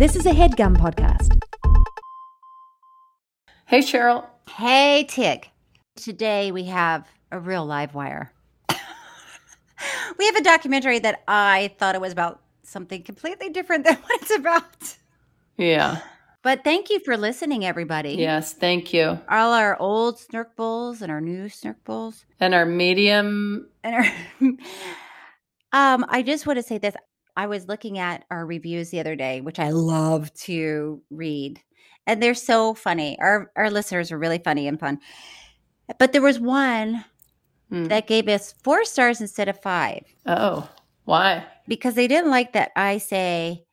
This is a headgum podcast. Hey, Cheryl. Hey, Tig. Today we have a real live wire. we have a documentary that I thought it was about something completely different than what it's about. Yeah. But thank you for listening, everybody. Yes. Thank you. All our old snark bowls and our new snark bowls. And our medium. And our um, I just want to say this. I was looking at our reviews the other day, which I love to read. And they're so funny. Our our listeners are really funny and fun. But there was one Hmm. that gave us four stars instead of five Oh, why? because they didn't like that I say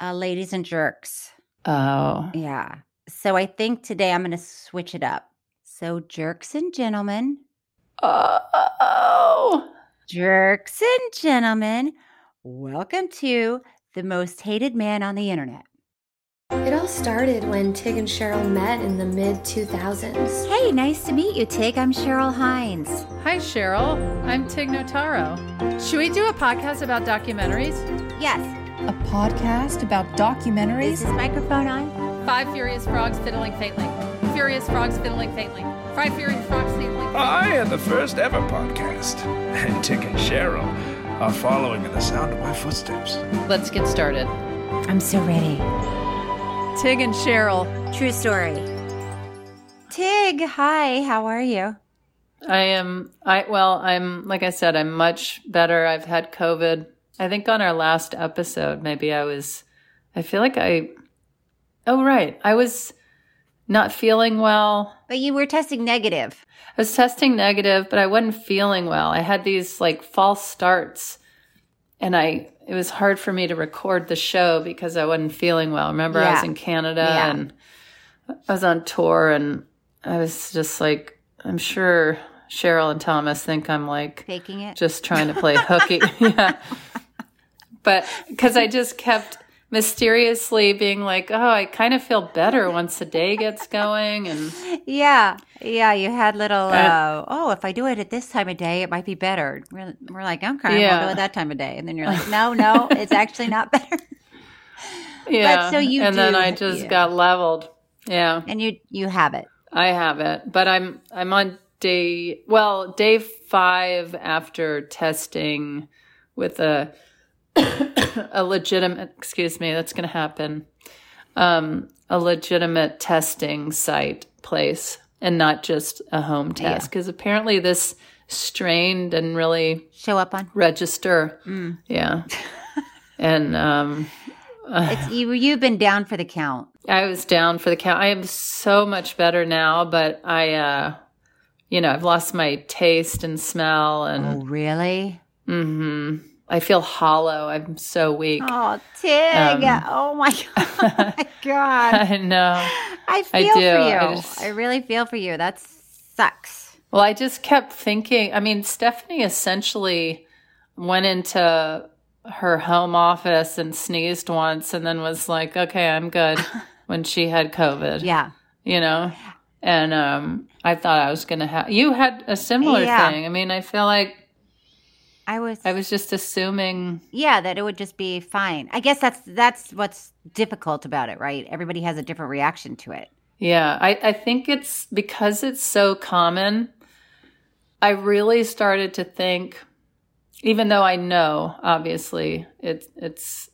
uh, ladies and jerks. Oh. Yeah. So I think today I'm going to switch it up. So, jerks and gentlemen, Oh. jerks and gentlemen, welcome to the most hated man on the internet. It all started when Tig and Cheryl met in the mid 2000s. Hey, nice to meet you, Tig. I'm Cheryl Hines. Hi, Cheryl. I'm Tig Notaro. Should we do a podcast about documentaries? Yes. A podcast about Is documentaries? this microphone on? Five Furious Frogs Fiddling Faintly. Furious Frogs Fiddling Faintly. Five Furious Frogs Fiddling Faintly. I am the first ever podcast, and Tig and Cheryl are following in the sound of my footsteps. Let's get started. I'm so ready. Tig and Cheryl. True story. Tig, hi. How are you? I am. I well. I'm like I said. I'm much better. I've had COVID. I think on our last episode, maybe I was. I feel like I. Oh right, I was not feeling well. But you were testing negative. I was testing negative, but I wasn't feeling well. I had these like false starts, and I it was hard for me to record the show because I wasn't feeling well. Remember, I was in Canada Yeah. and I was on tour, and I was just like, I'm sure Cheryl and Thomas think I'm like Faking it. just trying to play hooky, yeah. But because I just kept mysteriously being like, oh, I kind of feel better once the day gets going, and Yeah, yeah. You had little. Uh, oh, if I do it at this time of day, it might be better. We're, we're like, okay, we'll do it that time of day, and then you're like, no, no, it's actually not better. yeah. so you and then I just yeah. got leveled. Yeah. And you you have it. I have it, but I'm I'm on day well day five after testing with a a legitimate excuse me that's going to happen um a legitimate testing site place and not just a home test because apparently this strain didn't really Show up on. register yeah and um It's you. You've been down for the count. I was down for the count. I am so much better now, but I, uh, you know, I've lost my taste and smell, and Oh, really? hmm I feel hollow. I'm so weak. Oh, Tig. Um, oh my god. My god. I know. I I feel do. for I you. just- I really feel for you. That sucks. Well, I just kept thinking. I mean, Stephanie essentially went into her home office and sneezed once, and then was like, "Okay, I'm good." when she had COVID, Yeah. you know, And um, I thought I was going to have. You had a similar Yeah. thing. I mean, I feel like I was I was just assuming. yeah, that it would just be fine. I guess that's that's what's difficult about it, right? Everybody has a different reaction to it. Yeah, I, I think it's because it's so common. I really started to think, even though I know obviously it's it's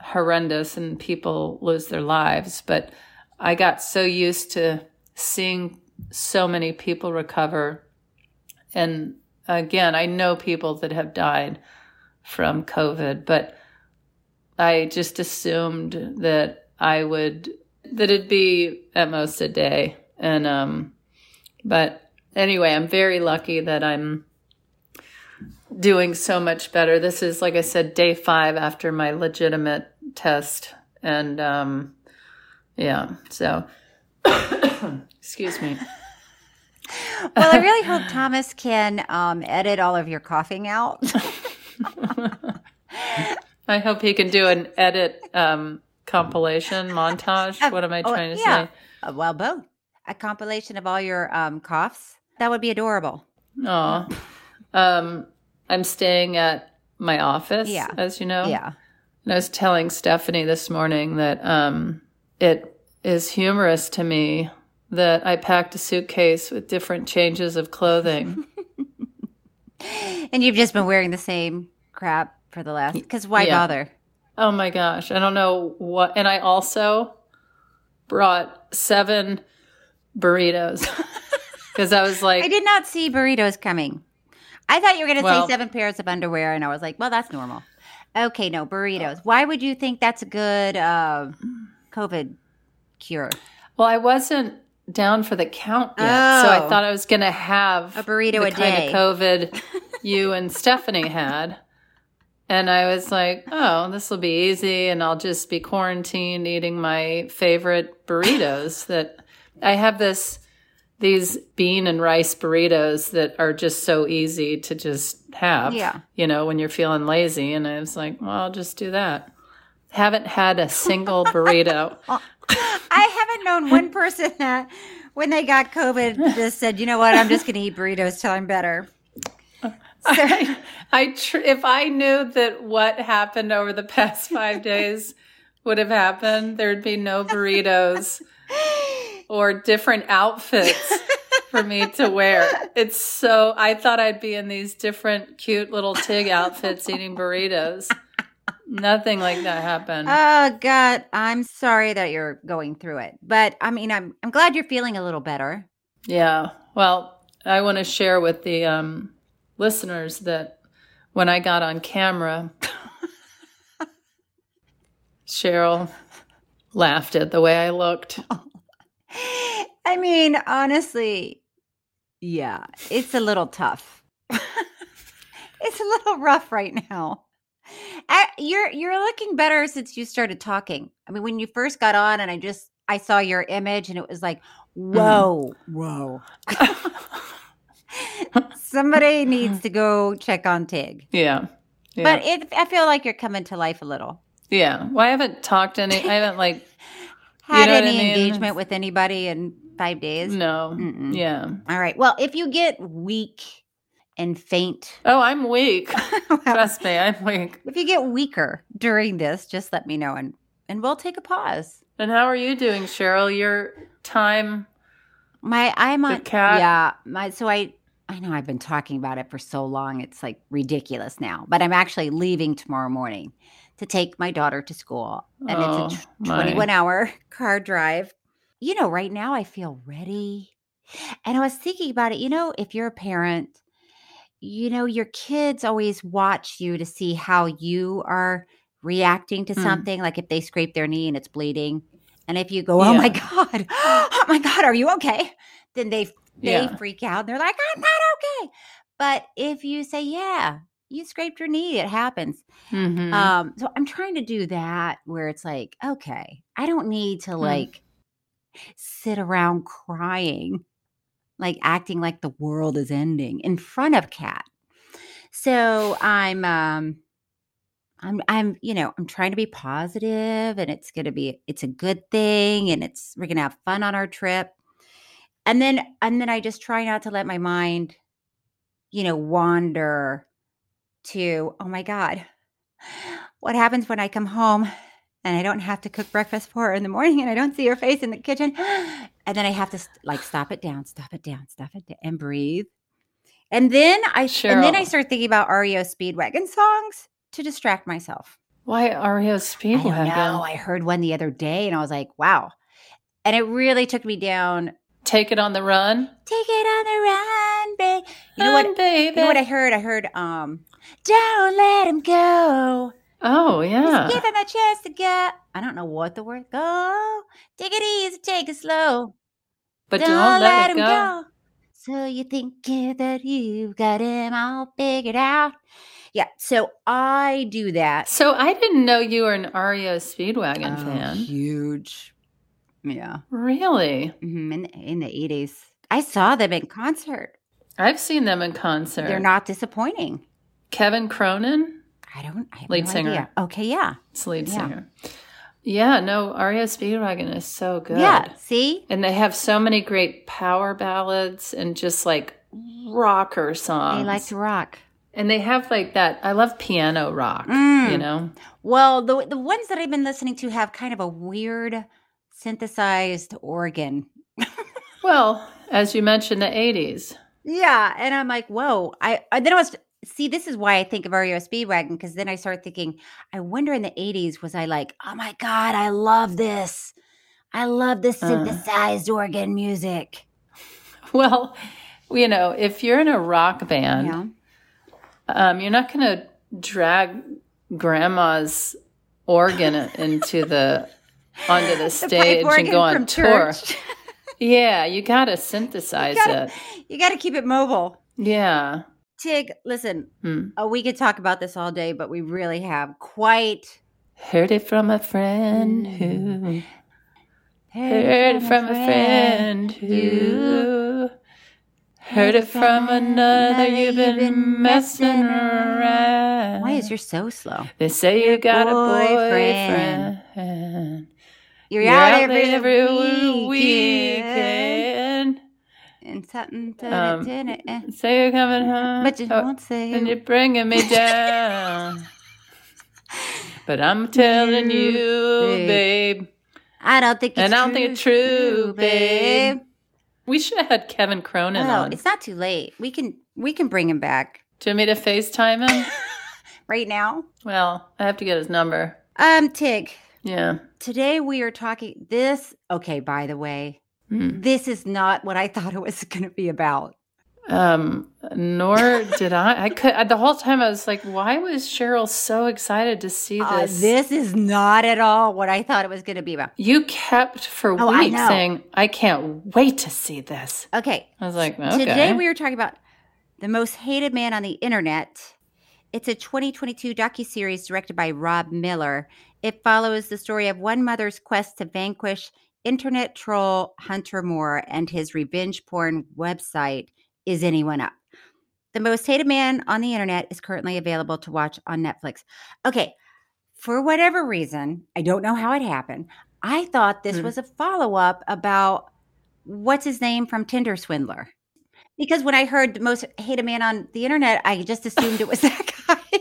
horrendous and people lose their lives, but I got so used to seeing so many people recover. And again, I know people that have died from COVID, but I just assumed that I would that it'd be at most a day. And um but anyway, I'm very lucky that I'm doing so much better. This is like I said day 5 after my legitimate test and um yeah, so excuse me. Well, I really hope Thomas can um, edit all of your coughing out. I hope he can do an edit um compilation montage. What am I Oh, trying to yeah. say? Uh, well, both. A compilation of all your um, coughs. That would be adorable. Aw. Um, I'm staying at my office, Yeah. as you know. Yeah. And I was telling Stephanie this morning that um, it is humorous to me that I packed a suitcase with different changes of clothing. And you've just been wearing the same crap for the last, because why Yeah. bother? oh my gosh. I don't know what. And I also brought seven burritos because I was like, I did not see burritos coming. I thought you were going to Well- say seven pairs of underwear, and I was like, well, that's normal. Okay, no, burritos. Why would you think that's a good uh, COVID cure? well, I wasn't down for the count yet. So I Oh. thought I was going to have A burrito a kind day. of COVID you and Stephanie had. And I was like, oh, this will be easy. And I'll just be quarantined eating my favorite burritos that I have this, these bean and rice burritos that are just so easy to just have, Yeah. you know, when you're feeling lazy. And I was like, well, I'll just do that. Haven't had a single burrito. I haven't known one person that when they got COVID just said, you know what, I'm just going to eat burritos till I'm better. I, I tr- if I knew that what happened over the past five days would have happened, there'd be no burritos or different outfits for me to wear. It's so I thought I'd be in these different cute little Tig outfits eating burritos. Nothing like that happened. Oh God, I'm sorry that you're going through it, but I mean, I'm I'm glad you're feeling a little better. Yeah. Well, I want to share with the um, listeners that when I got on camera, Cheryl laughed at the way I looked. I mean, honestly, yeah, it's a little tough. it's a little rough right now. You're you're looking better since you started talking. I mean, when you first got on, and I just I saw your image, and it was like, mm-hmm. whoa, whoa. Somebody needs to go check on Tig. Yeah. Yeah. But it, I feel like you're coming to life a little. yeah. Well, I haven't talked any, I haven't like, Had know what I any mean? engagement with anybody in five days? no. Mm-mm. Yeah. All right. Well, if you get weak and faint, Oh, I'm weak. well, Trust me, I'm weak. if you get weaker during this, just let me know and and we'll take a pause. And how are you doing, Cheryl? Your time. My I'm The on cat? yeah, my so I I know I've been talking about it for so long. It's like ridiculous now. But I'm actually leaving tomorrow morning to take my daughter to school. And Oh, it's a oh, tw- 21 hour car drive. You know, right now I feel ready. And I was thinking about it, you know, if you're a parent, you know, your kids always watch you to see how you are reacting to Hmm. something, like if they scrape their knee and it's bleeding. And if you go, oh my God, oh my God, are you okay? Then they they Yeah. freak out. They're like, I'm not okay. But if you say, yeah, you scraped your knee, it happens. Mhm. Um, so I'm trying to do that where it's like, okay, I don't need to Hmm. like sit around crying, like acting like the world is ending in front of Kat. So I'm um I'm I'm you know, I'm trying to be positive and it's gonna be it's a good thing and it's we're gonna have fun on our trip. and then and then I just try not to let my mind, you know, wander to, oh my God, what happens when I come home and I don't have to cook breakfast for her in the morning and I don't see her face in the kitchen? And then I have to like stop it down, stop it down, stop it down, and breathe. And then I and then I start thinking about REO Speedwagon songs to distract myself. Why REO I don't Speedwagon? know. I heard one the other day and I was like, wow. And it really took me down. Take it on the run. Take it on the run, babe. You know what? Baby. You know what I heard? I heard, um, don't let him go. oh yeah. Just give him a chance to go. I don't know what the word go. Take it easy, take it slow. But don't, let, it him go. So you think yeah, that you've got him all figured out? Yeah. So I do that. So I didn't know you were an REO Speedwagon Oh, fan. Huge. Yeah. Really? hmm In, in the 80s. I saw them in concert. I've seen them in concert. They're not disappointing. Kevin Cronin, I don't. I Lead no singer. idea. Okay. Yeah. it's lead Yeah. singer. Yeah, no, REO Speedwagon is so good. Yeah. See? And they have so many great power ballads and just like rocker songs. They like to rock. and they have like that. I love piano rock, Mm. you know? Well, the the ones that I've been listening to have kind of a weird synthesized organ. Well, as you mentioned, the 80s. Yeah, and I'm like, whoa. I, I then I was see. This is why I think of REO Speedwagon because then I start thinking, I wonder in the '80s was I like, oh my god, I love this. I love this Uh. synthesized organ music. Well, you know, if you're in a rock band, Yeah. um, you're not going to drag grandma's organ into the onto the The stage and go on tour. Yeah, you got to synthesize You gotta- it. you got to keep it mobile. Yeah. Tig, listen, Hmm. oh, we could talk about this all day, but we really have quite Heard it from a friend who heard it from a friend who heard it from another. You've been messing around. Why is yours so slow? They say you got a boyfriend. boyfriend. You're, You're out, out every, every weekend. weekend. And something to Um, to- eh. Say you're coming home. But you oh, won't say and you're bringing me down. but I'm telling you, babe. I don't think it's And I don't true, think it's true, babe. babe. We should have had Kevin Cronin Oh, on. it's not too late. We can we can bring him back Do you want me to FaceTime him? right now. well, I have to get his number. Um, Tig, Yeah. today we are talking this. Okay, by the way, Hmm. this is not what I thought it was going to be about. Um, nor did I. I could the whole time I was like, why was Cheryl so excited to see Uh, this? this is not at all what I thought it was going to be about. you kept for Oh, weeks know. saying, I can't wait to see this. Okay, I was like, okay. Today we are talking about the most hated man on the internet. It's a 2022 docuseries directed by Rob Miles. It follows the story of one mother's quest to vanquish internet troll Hunter Moore and his revenge porn website Is Anyone Up? The most hated man on the internet is currently available to watch on Netflix. Okay, for whatever reason, I don't know how it happened. I thought this Hmm. was a follow up about what's his name from Tinder Swindler. Because when I heard the most hated man on the internet, I just assumed it was that guy.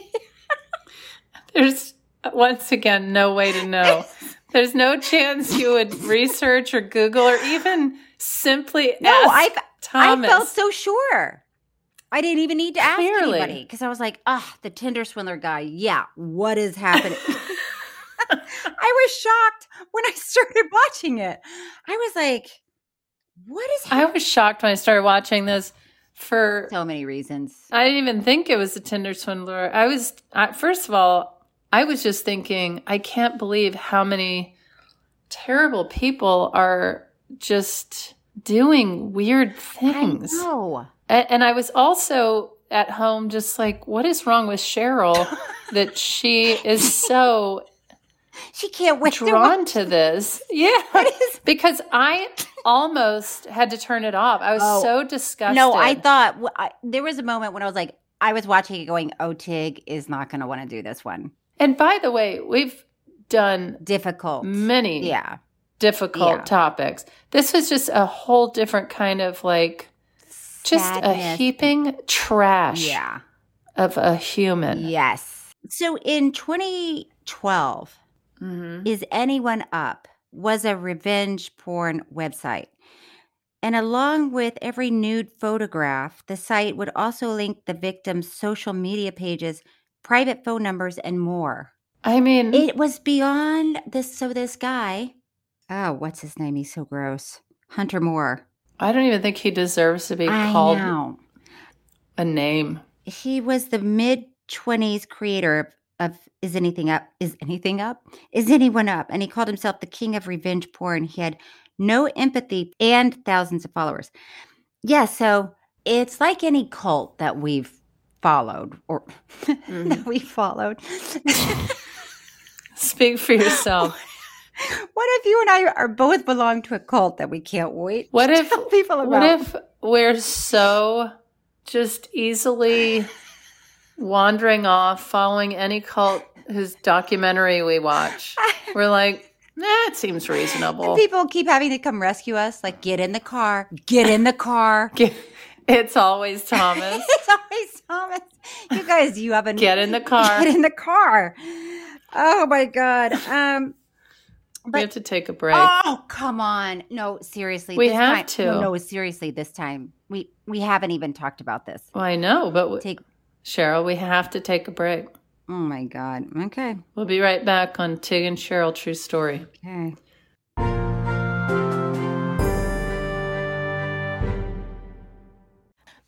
There's once again no way to know. There's no chance you would research or Google or even simply no, ask I, I felt so sure. I didn't even need to ask Clearly. anybody because I was like, ah, the Tinder Swindler guy. Yeah, what is happening? I was shocked when I started watching it. I was like, what is happening? I was shocked when I started watching this for So many reasons. I didn't even think it was a Tinder swindler. I was, I, first of all, I was just thinking, I can't believe how many terrible people are just doing weird things. I And I was also at home just like, what is wrong with Cheryl that she is so She can't wait to drawn watch. to this? Yeah. Because I almost had to turn it off. I was Oh. so disgusted. No, I thought I there was a moment when I was like, I was watching it going, oh, Tig is not going to want to do this one. And by the way, we've done Difficult. many Yeah. difficult Yeah. topics. This was just a whole different kind of like just a heaping trash Yeah. of a human. Yes. So in 2012, Mhm. Is Anyone Up was a revenge porn website. And along with every nude photograph, the site would also link the victim's social media pages, private phone numbers, and more. I mean, It was beyond this. So, this guy, oh, what's his name? He's so gross. Hunter Moore. I don't even think he deserves to be I called know. a name. He was the mid 20s creator of, of Is Anything Up? Is Anything Up? Is Anyone Up? And he called himself the king of revenge porn. He had no empathy and thousands of followers. Yeah, so it's like any cult that we've followed or mm-hmm. that we followed. Speak for yourself. what if you and I are both belong to a cult that we can't wait What to if tell people about? What if we're so just easily wandering off, following any cult whose documentary we watch? We're like, nah, it seems reasonable. And people keep having to come rescue us, like get in the car, get in the car. It's always Thomas. it's always Thomas. You guys, you have a Get in the car. Get in the car. Oh my god. Um we have to take a break. Oh, come on. No, seriously. We have time- to. No, no, seriously, this time. We we haven't even talked about this. Well, I know, but w- Take Cheryl, we have to take a break. Oh my god. Okay. We'll be right back on Tig and Cheryl True Story. Okay.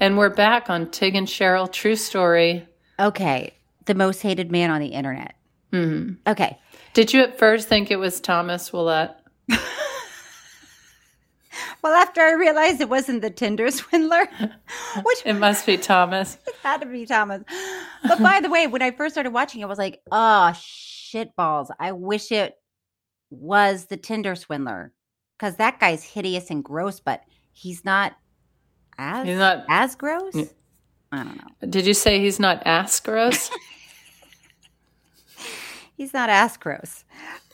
And we're back on Tig and Cheryl True Story. Okay. The most hated man on the internet. hmm Okay. Did you at first think it was Thomas Willett? Well, after I realized it wasn't the Tinder swindler, which It must be Thomas. it had to be Thomas. But by the way, when I first started watching, it, I was like, oh, shit balls. I wish it was the Tinder swindler because that guy's hideous and gross, but he's not as, He's not- as gross. Yeah. I don't know. Did you say he's not ass gross? He's not as gross.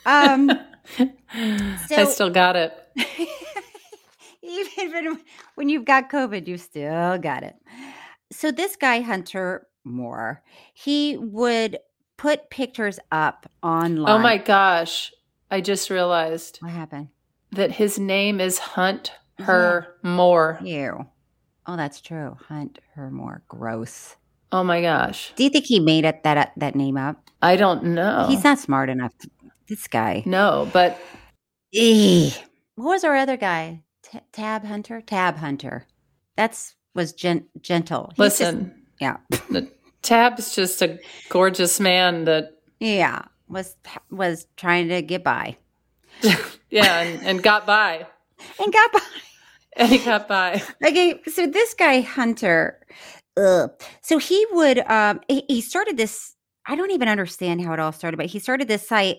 Um, I still got it. even when, when you've got COVID, you still got it. So this guy, Hunter Moore, he would put pictures up online. Oh my gosh. I just realized What happened? that his name is Hunt Her Moore. You. Oh, that's true. Hunt her more gross. Oh my gosh. Do you think he made it that that name up? I don't know. He's not smart enough. To, this guy. No, but Eeh. What was our other guy? T- Tab Hunter. Tab Hunter. That's was gen- gentle. He's just- listen, yeah, the Tab's just a gorgeous man that, yeah. Was was trying to get by yeah, and, and got by. and got by. And he got by. Okay, so this guy Hunter, ugh. so he would um he, he started this. I don't even understand how it all started, but he started this site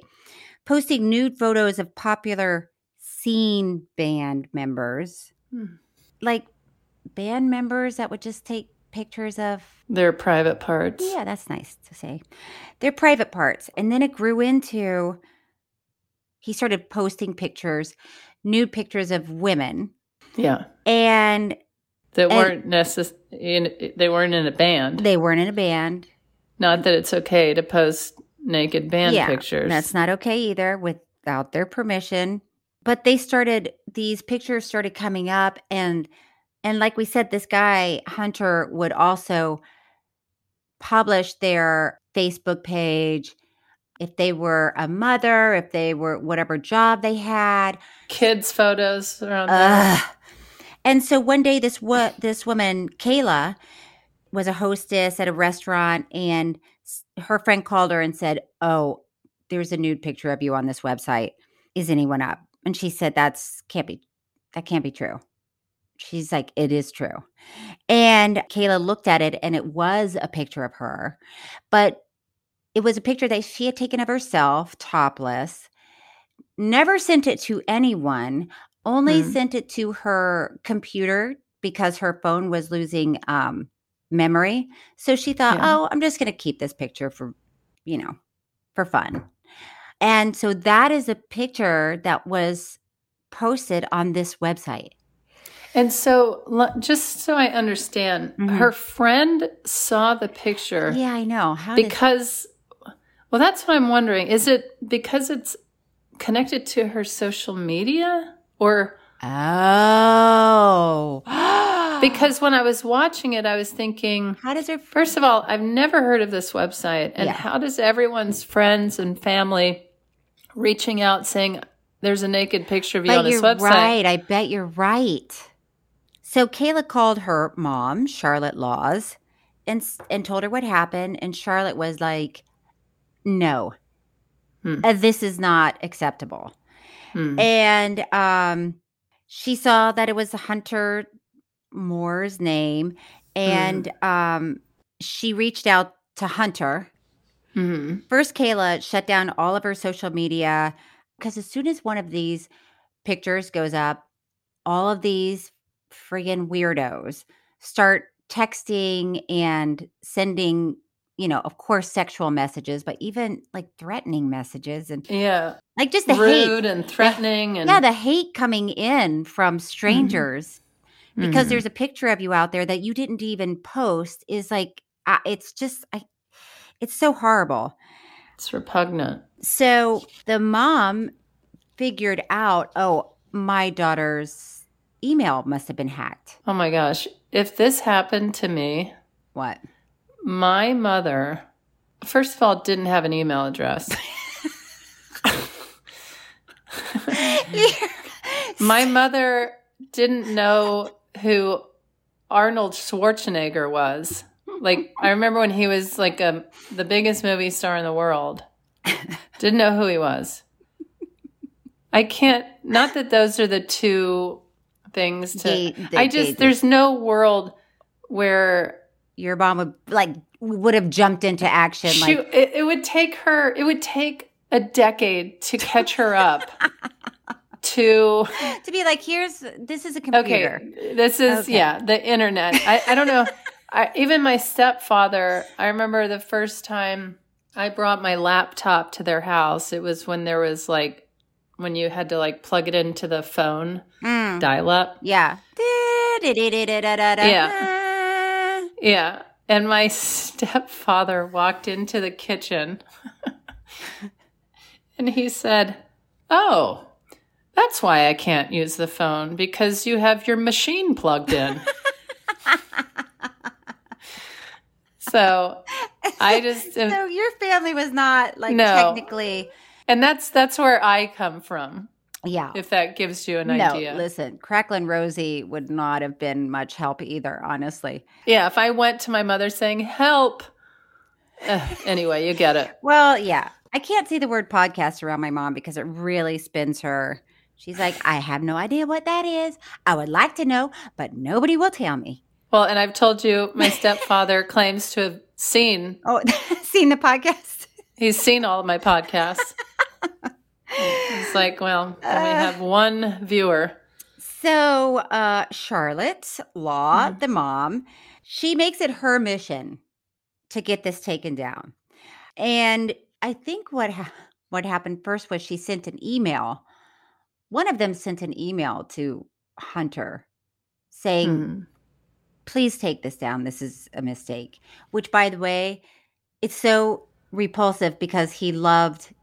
posting nude photos of popular scene band members, Hmm. like band members that would just take pictures of Their private parts. yeah, that's nice to say. Their private parts. And then it grew into he started posting pictures, nude pictures of women. Yeah. And That weren't necess- in they weren't in a band. they weren't in a band. Not that it's okay to post naked band yeah, pictures. That's not okay either without their permission. But they started these pictures started coming up and and like we said, this guy, Hunter, would also publish their Facebook page if they were a mother, if they were whatever job they had. kids photos around. And so one day, this wo- this woman Kayla was a hostess at a restaurant, and her friend called her and said, "Oh, there's a nude picture of you on this website. Is anyone up?" And she said, "That's can't be. That can't be true." She's like, "It is true." And Kayla looked at it, and it was a picture of her, but it was a picture that she had taken of herself, topless. Never sent it to anyone only Hmm. sent it to her computer because her phone was losing um, memory. So she thought, Yeah. oh, I'm just going to keep this picture for, you know, for fun. And so that is a picture that was posted on this website. And so, just so I understand, Mhm. her friend saw the picture Yeah, I know. How because, well, that's what I'm wondering. Is it because it's connected to her social media? Or oh, because when I was watching it, I was thinking, how does her first of all, I've never heard of this website. And Yeah. how does everyone's friends and family reaching out saying, there's a naked picture of you But on this you're website? right. I bet you're right. So Kayla called her mom, Charlotte Laws, and and told her what happened. And Charlotte was like, "No, Hmm. Uh, this is not acceptable." Hmm. And um, she saw that it was Hunter Moore's name, and um, she reached out to Hunter. Mhm. First, Kayla shut down all of her social media because as soon as one of these pictures goes up, all of these friggin' weirdos start texting and sending, you know, of course, sexual messages, but even like threatening messages and Yeah. like just the hate. Rude and threatening. And Yeah, the hate coming in from strangers because Mhm. there's a picture of you out there that you didn't even post is like, it's just, I, it's so horrible. It's repugnant. So the mom figured out, oh, my daughter's email must have been hacked. Oh my gosh. If this happened to me, What? My mother, first of all, didn't have an email address. my mother didn't know who Arnold Schwarzenegger was. Like, I remember when he was like a, the biggest movie star in the world. Didn't know who he was. I can't, not that those are the two things to, They- they- I just, there's no world where Your mom would like would have jumped into action. she, like, it, it would take her, it would take a decade to catch her up to, to be like, here's this is a computer. okay, this is, Okay. yeah, the internet. I, I don't know. I, even my stepfather, I remember the first time I brought my laptop to their house, it was when there was like, when you had to like plug it into the phone Mm, dial up. yeah. Yeah. Yeah. And my stepfather walked into the kitchen and he said, Oh, that's why I can't use the phone because you have your machine plugged in. so I just, So your family was not like No. technically. and that's, that's where I come from, Yeah. if that gives you an no, idea. listen, Cracklin Rosie would not have been much help either, honestly. Yeah. If I went to my mother saying, Help. Ugh, anyway, you get it. Well, yeah. I can't say the word podcast around my mom because it really spins her. She's like, I have no idea what that is. I would like to know, but nobody will tell me. Well, and I've told you, my stepfather claims to have seen, Oh, seen the podcast? he's seen all of my podcasts. It's like, well, we have one viewer. So, uh, Charlotte Law, the mom, she makes it her mission to get this taken down. And I think what ha- what happened first was she sent an email. One of them sent an email to Hunter saying, Mhm. please take this down. This is a mistake. Which, by the way, it's so repulsive because he loved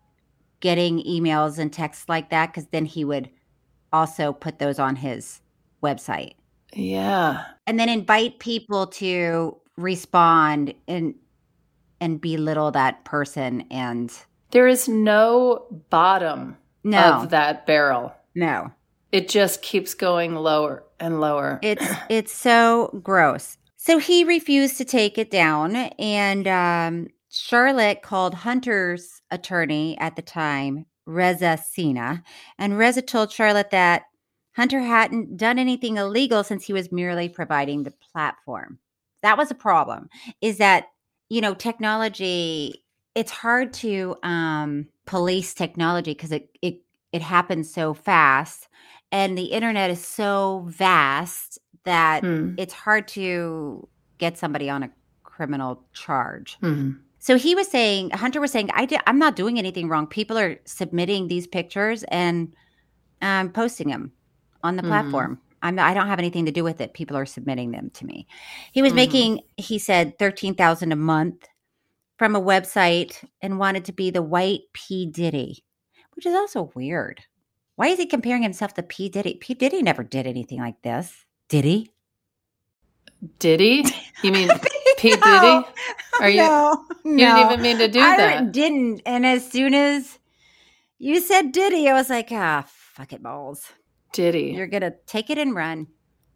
getting emails and texts like that because then he would also put those on his website Yeah. and then invite people to respond and and belittle that person and There is no bottom no of that barrel. no It just keeps going lower and lower. It's it's so gross. So he refused to take it down, and um, Charlotte called Hunter's attorney at the time, Reza Sina, and Reza told Charlotte that Hunter hadn't done anything illegal since he was merely providing the platform. That was a problem. Is that you know technology? It's hard to um, police technology because it it it happens so fast and the internet is so vast that Hmm. it's hard to get somebody on a criminal charge. Mhm. So he was saying, Hunter was saying, I did, I'm not doing anything wrong. People are submitting these pictures and um, posting them on the Mhm. platform. I'm, I don't have anything to do with it. People are submitting them to me. He was Mhm. making, he said, thirteen thousand a month from a website and wanted to be the white P Diddy, which is also weird. Why is he comparing himself to P Diddy? P Diddy never did anything like this. Did he? Did he? You mean P. Diddy? Are you? No, You didn't even mean to do I that. didn't. And as soon as you said Diddy, I was like, ah, fuck it, balls. Diddy. You're gonna take it and run.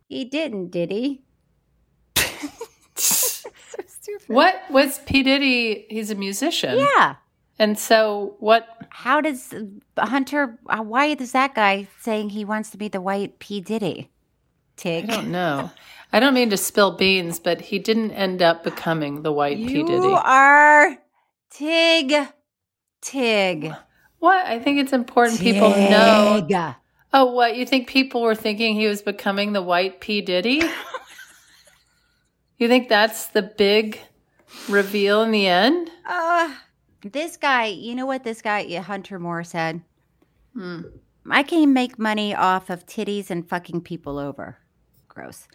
He didn't, did he? so stupid. What was P. Diddy? He's a musician. Yeah. And so what? How does Hunter? Uh, why is that guy saying he wants to be the white P Diddy? Tig. I don't know. I don't mean to spill beans, but he didn't end up becoming the white P. Diddy. You are Tig. Tig. What? I think it's important people know. Oh, what? You think people were thinking he was becoming the white P. Diddy? you think that's the big reveal in the end? Uh, this guy, you know what this guy, Hunter Moore said? Hmm. I can make money off of titties and fucking people over. Gross.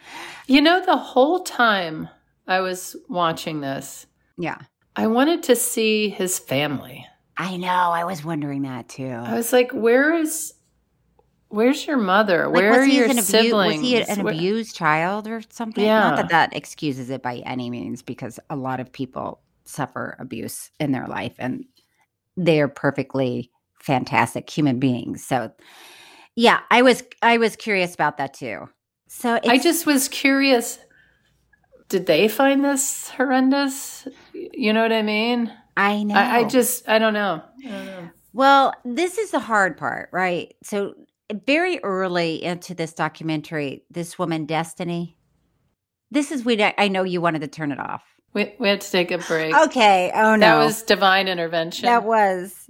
You know, the whole time I was watching this, Yeah. I wanted to see his family. I know. I was wondering that too. I was like, where is. Where's your mother? Like, Where are your abu- siblings? was he an Where- abused child or something? Yeah. Not that that excuses it by any means, because a lot of people suffer abuse in their life, and they are perfectly fantastic human beings. So, yeah, I was I was curious about that too. So I just was curious. Did they find this horrendous? You know what I mean? I know. I, I just, I don't know. I don't know. Well, this is the hard part, right? So, very early into this documentary, this woman, Destiny, this is we. I know you wanted to turn it off. We, we had to take a break. Okay. Oh no, That was divine intervention. that was.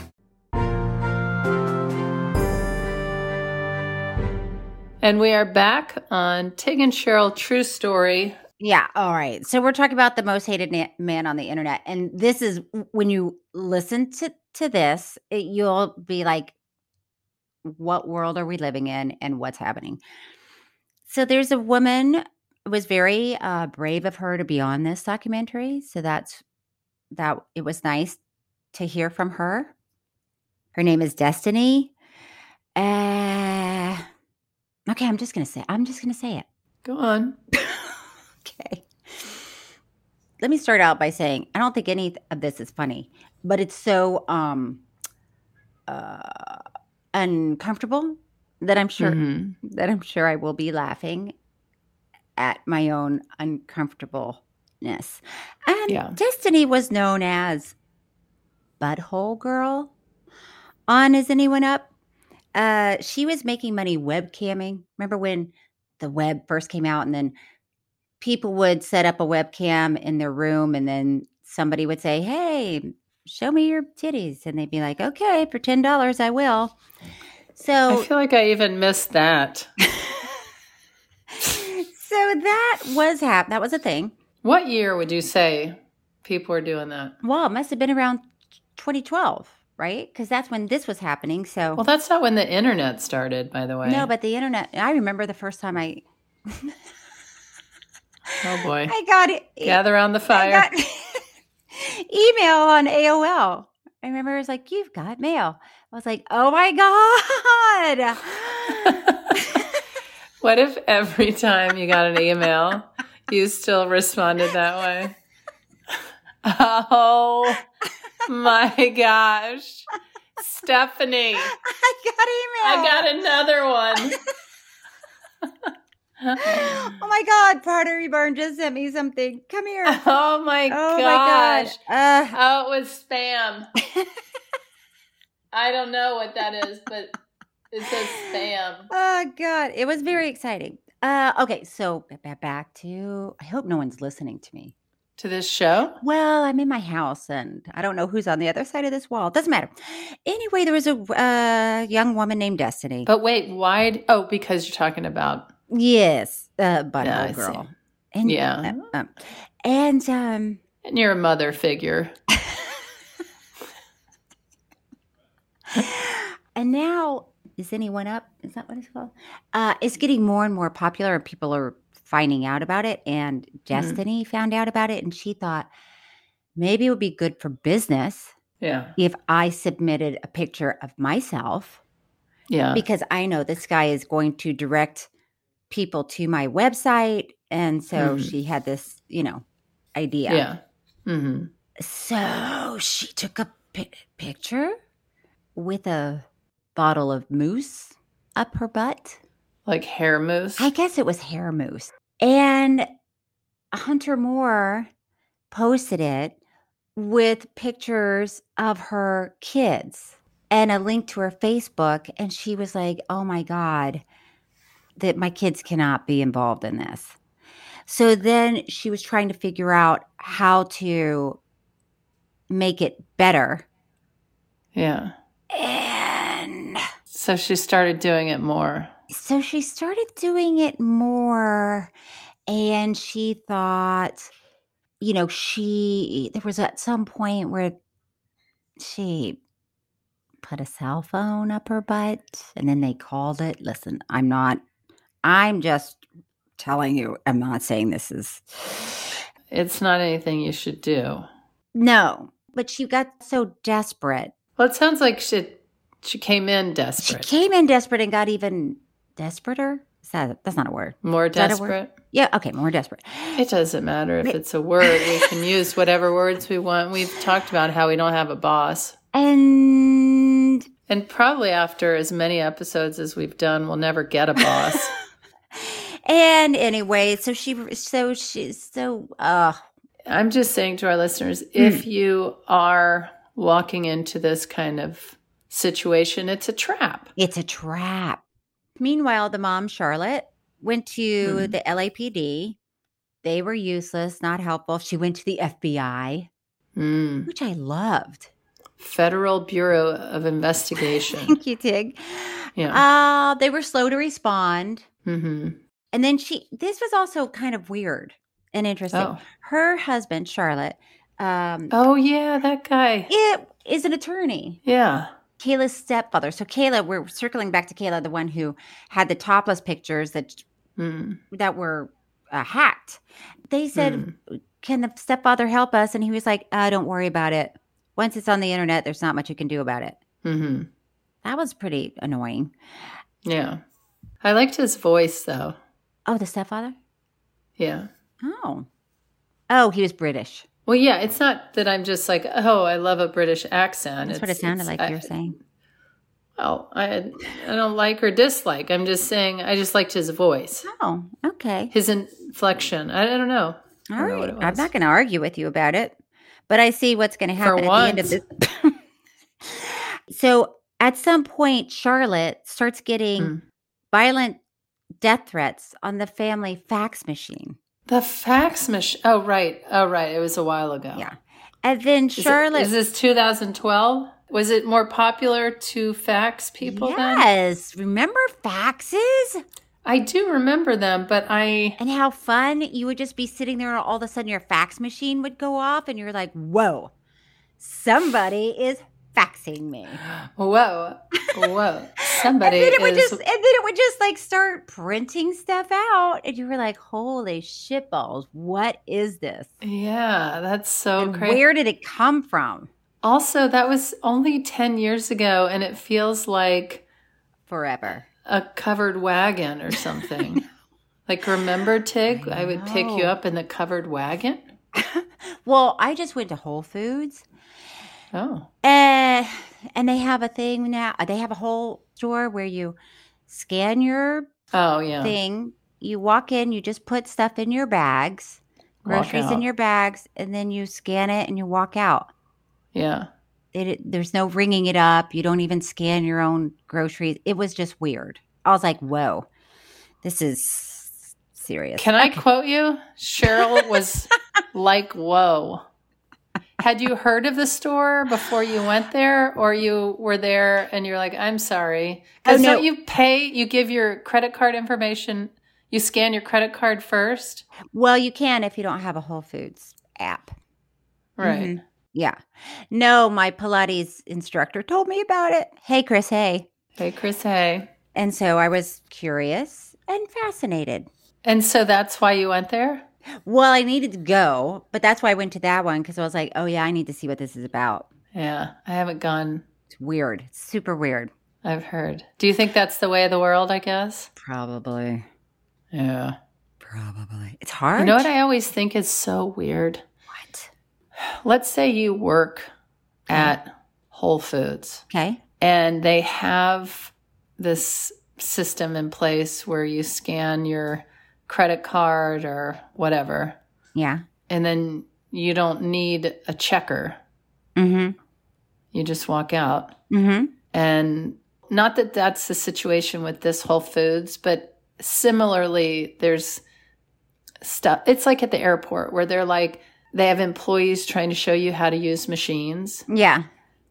And we are back on Tig and Cheryl True Story. Yeah. All right. So we're talking about the most hated na- man on the internet, and this is when you listen to to this, it, you'll be like, "What world are we living in, and what's happening?" So there's a woman. It was very uh, brave of her to be on this documentary. So that's that. It was nice to hear from her. Her name is Destiny. Uh, okay, I'm just gonna say. I'm just gonna say it. Go on. Okay. Let me start out by saying I don't think any of this is funny, but it's so um uh uncomfortable that I'm sure Mhm. that I'm sure I will be laughing at my own uncomfortableness. And Yeah. Destiny was known as Butthole Girl on Is Anyone Up? Uh she was making money webcamming. Remember when the web first came out and then people would set up a webcam in their room and then somebody would say, Hey, show me your titties. And they'd be like, Okay, for ten dollars I will. So I feel like I even missed that. so that was hap that was a thing. What year would you say people were doing that? Well, it must have been around 2012, right? Because that's when this was happening. So Well, that's not when the internet started, by the way. no, but the internet. I remember the first time I oh boy, I got it. gather around the fire. email on AOL. I remember it was like, "You've got mail." I was like, "Oh my god!" what if every time you got an email, you still responded that way? Oh my gosh, Stephanie, I got email. I got another one. oh my god, Pottery Barn just sent me something. Come here. Oh my Oh my gosh. god. Uh, Oh, it was spam. I don't know what that is, but it says spam. oh god, it was very exciting. Uh, okay, so ba- ba- back to. I hope no one's listening to me. To this show? Well, I'm in my house and I don't know who's on the other side of this wall. Doesn't matter. Anyway, there was a uh, young woman named Destiny. But wait, why? Oh, because you're talking about. Yes, uh, butthole Yeah, I see. girl. And, Yeah. uh, um, and um, And you're a mother figure. and now is anyone up? Is that what it's called? Uh, it's getting more and more popular, and people are finding out about it. And Destiny found out about it, and she thought maybe it would be good for business Yeah. if I submitted a picture of myself. Yeah. because I know this guy is going to direct people to my website. And so Mhm. she had this, you know, idea. Yeah. hmm So she took a pi- picture with a bottle of mousse up her butt. Like hair mousse. I guess it was hair mousse. And Hunter Moore posted it with pictures of her kids and a link to her Facebook. And she was like, oh my God, that my kids cannot be involved in this. So then she was trying to figure out how to make it better. yeah. And So she started doing it more. So she started doing it more and she thought you know she there was at some point where she put a cell phone up her butt and then they called it listen i'm not i'm just telling you i'm not saying this is It's not anything you should do. no but she got so desperate Well, it sounds like she she came in desperate. she came in desperate and got even desperater is that that's not a word More Is that word? desperate. yeah okay more desperate It doesn't matter if it's a word. We can use whatever words we want. We've talked about how we don't have a boss. and And probably after as many episodes as we've done, we'll never get a boss. And anyway, so she, so she, so, uh, I'm just saying to our listeners Hmm. if you are walking into this kind of situation, it's a trap. it's a trap. Meanwhile, the mom, Charlotte, went to Mhm. the LAPD. They were useless, not helpful. She went to the FBI, Mm. which I loved. Federal Bureau of Investigation. Thank you, Tig. Yeah. Uh, they were slow to respond. hmm And then she, this was also kind of weird. and interesting. Oh. Her husband, Charlotte, um, Oh yeah, that guy. it is an attorney. Yeah. Kayla's stepfather. So Kayla, we're circling back to Kayla, the one who had the topless pictures that Mm. that were uh, hacked. They said, Hmm. "Can the stepfather help us?" And he was like, uh, "Don't worry about it. Once it's on the internet, there's not much you can do about it." hmm That was pretty annoying. Yeah. I liked his voice though. Oh, the stepfather. Yeah. Oh, oh, he was British. Well, yeah, it's not that I'm just like, oh, I love a British accent. That's what it sounded like I- you're saying. Well, I I don't like or dislike. I'm just saying I just liked his voice, Oh, okay. his inflection. I, I don't know. I All don't know what right. it I'm not going to argue with you about it, but I see what's going to For happen at the end of once. this. so at some point, Charlotte starts getting Hmm. violent death threats on the family fax machine. The fax machine. Oh, right. Oh, right. It was a while ago. Yeah. And then Is Charlotte. is this 2012? Was it more popular to fax people then? yes. Remember faxes? I do remember them, but I. And how fun you would just be sitting there and all of a sudden your fax machine would go off and you're like, whoa, somebody is faxing me. Whoa. Whoa. Somebody and then it would is. just and then it would just like start printing stuff out and you were like holy shitballs what is this yeah, that's so crazy. where did it come from Also, that was only 10 years ago, and it feels like forever a covered wagon or something. like, remember, Tig? I, would pick you up in the covered wagon. well i just went to whole foods Oh. uh, and they have a thing now they have a whole store where you scan your Oh, yeah. thing you walk in you just put stuff in your bags groceries in your bags and then you scan it and you walk out Yeah. it, there's no ringing it up. You don't even scan your own groceries. It was just weird. I was like, whoa, this is serious. Can I quote you? Cheryl was like, whoa. Had you heard of the store before you went there, or you were there and you're like, I'm sorry? Because Oh, no. don't you pay, you give your credit card information, you scan your credit card first? Well, you can if you don't have a Whole Foods app. Right. Mhm. Yeah. No, my Pilates instructor told me about it. Hey, Chris. Hey. Hey, Chris, hey. And so I was curious and fascinated. And so that's why you went there? Well, I needed to go, but that's why I went to that one because I was like, oh, yeah, I need to see what this is about. Yeah, I haven't gone. It's weird. It's super weird. I've heard. Do you think that's the way of the world, I guess? Probably. Yeah. Probably. It's hard. You know what I always think is so weird? What? Let's say you work at Whole Foods Okay. and they have this system in place where you scan your credit card or whatever, Yeah. and then you don't need a checker. Mm You just walk out. hmm. Mm hmm. And not that that's the situation with this Whole Foods, but similarly, there's stuff. It's like at the airport where they're like, they have employees trying to show you how to use machines. Yeah.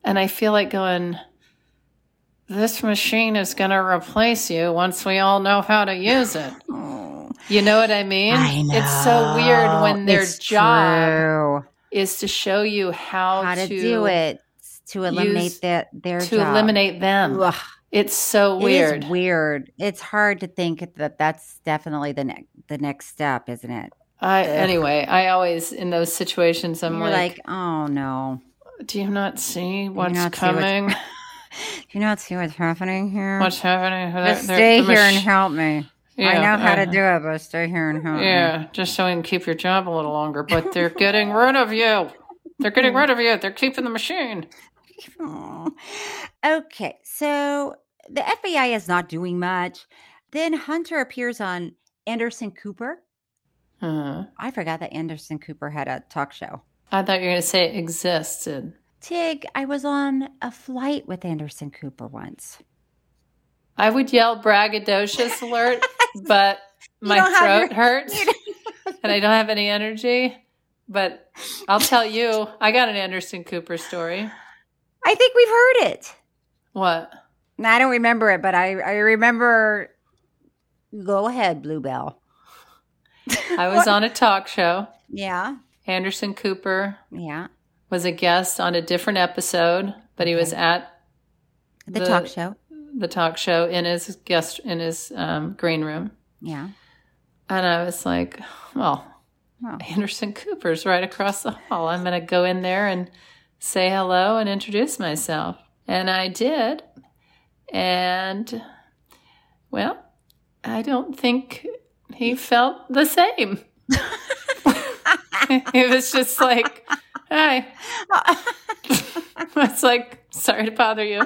And I feel like going, this machine is going to replace you once we all know how to use it. You know what I mean? I know. It's so weird when their It's job true. is to show you how, how to, do it to eliminate that their to job. eliminate them. Ugh. It's so weird. It is weird. It's hard to think that that's definitely the next the next step, isn't it? I anyway, I always in those situations I'm like, like, oh no, do you not see what's not see what's- coming? do you not see what's happening here? what's happening? Just They're- stay the here and help me. I know how to uh, do it, but stay here and help. Yeah, just so we can keep your job a little longer. But they're getting rid of you. They're getting rid of you. They're keeping the machine. Okay, so the FBI is not doing much. Then Hunter appears on Anderson Cooper. Uh, I forgot that Anderson Cooper had a talk show. I thought you were going to say it existed. Tig, I was on a flight with Anderson Cooper once. I would yell braggadocious alert, but my throat your- hurts and I don't have any energy. But I'll tell you, I got an Anderson Cooper story. I think we've heard it. What? No, I don't remember it, but I, I remember. Go ahead, Bluebell. I was on a talk show. Yeah. Anderson Cooper Yeah. was a guest on a different episode, but he was at The, talk show. The talk show in his guest in his um, green room, Yeah. and I was like, "Well, Oh. Anderson Cooper's right across the hall. I'm going to go in there and say hello and introduce myself." And I did, and well, I don't think he felt the same. it was just like, "Hi." It's like, sorry to bother you.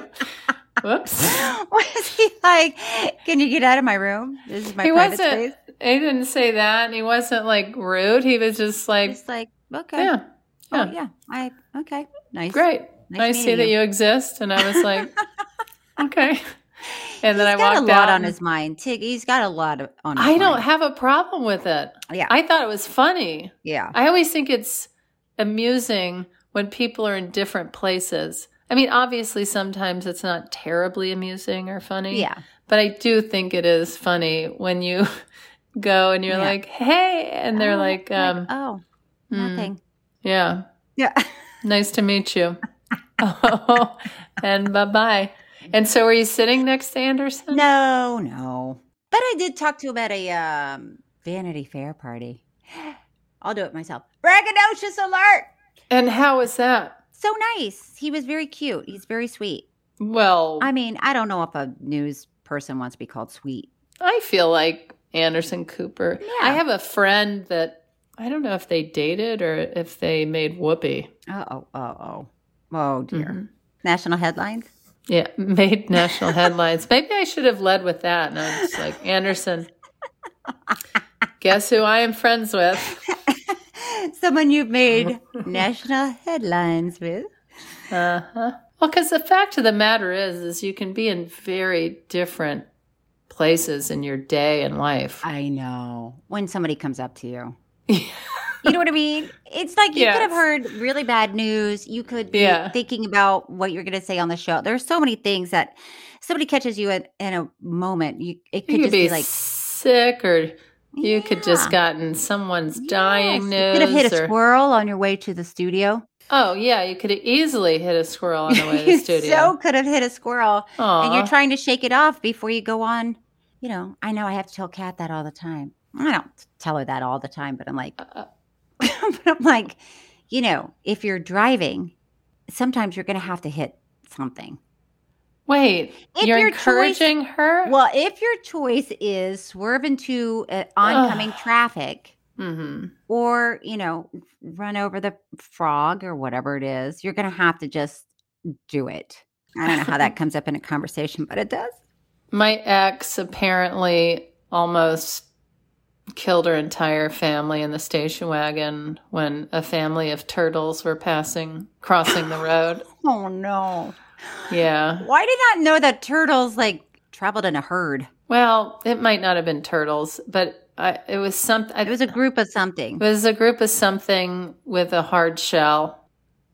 Whoops. Was he like, can you get out of my room? This is my he private wasn't. space. He didn't say that, he wasn't like rude. He was just like, Just like, okay. yeah, Oh, yeah, yeah. I, okay. Nice. great. Nice I see that you. you exist, and I was like, okay. And then He's I got walked a lot on his mind. Tig, he's got a lot of, on his I don't mind. have a problem with it. Yeah. I thought it was funny. yeah. I always think it's amusing when people are in different places. I mean, obviously, sometimes it's not terribly amusing or funny. Yeah. But I do think it is funny when you go and you're Yeah. like, hey, and they're Oh, like, um, oh, hmm, nothing. yeah, Yeah. nice to meet you. oh, and bye bye. And so, were you sitting next to Anderson? No, no. But I did talk to him at a um, Vanity Fair party. I'll do it myself. Braggadocious alert! And how was that? So nice. He was very cute. He's very sweet. Well, I mean, I don't know if a news person wants to be called sweet. I feel like Anderson Cooper. Yeah. I have a friend that I don't know if they dated or if they made whoopee. Uh oh, uh oh. Oh dear. Mhm. National headlines? Yeah, made national headlines. Maybe I should have led with that. And I'm just like, Anderson, guess who I am friends with? Someone you've made national headlines with. Uh huh. Well, because the fact of the matter is, is you can be in very different places in your day and life. I know. When somebody comes up to you. You know what I mean? It's like you could have heard really bad news. You could be Yeah. thinking about what you're going to say on the show. There's so many things that somebody catches you at, in a moment. You it could You could just be be, like sick, or you could just gotten someone's dying news. You could have hit a or- squirrel on your way to the studio. Oh yeah, you could have easily hit a squirrel on the way to the studio. so could have hit a squirrel, and you're trying to shake it off before you go on. You know, I know I have to tell Kat that all the time. I don't tell her that all the time, but I'm like, Uh, but I'm like, you know, if you're driving, sometimes you're going to have to hit something. Wait, If you're your choice- encouraging her? Well, if your choice is swerve into uh, oncoming traffic hmm or, you know, run over the frog or whatever it is, you're going to have to just do it. I don't know how that comes up in a conversation, but it does. My ex apparently almost killed her entire family in the station wagon when a family of turtles were passing, crossing the road. Oh, no. Yeah. Why did I not know that turtles like traveled in a herd? Well, it might not have been turtles, but I, it was something. It was a group of something. It was a group of something with a hard shell.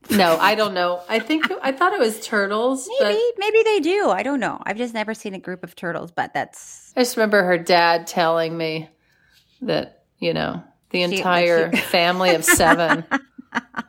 No, I don't know. I think I thought it was turtles. Maybe, maybe they do. I don't know. I've just never seen a group of turtles, but that's I just remember her dad telling me that you know the She- entire she- family of seven.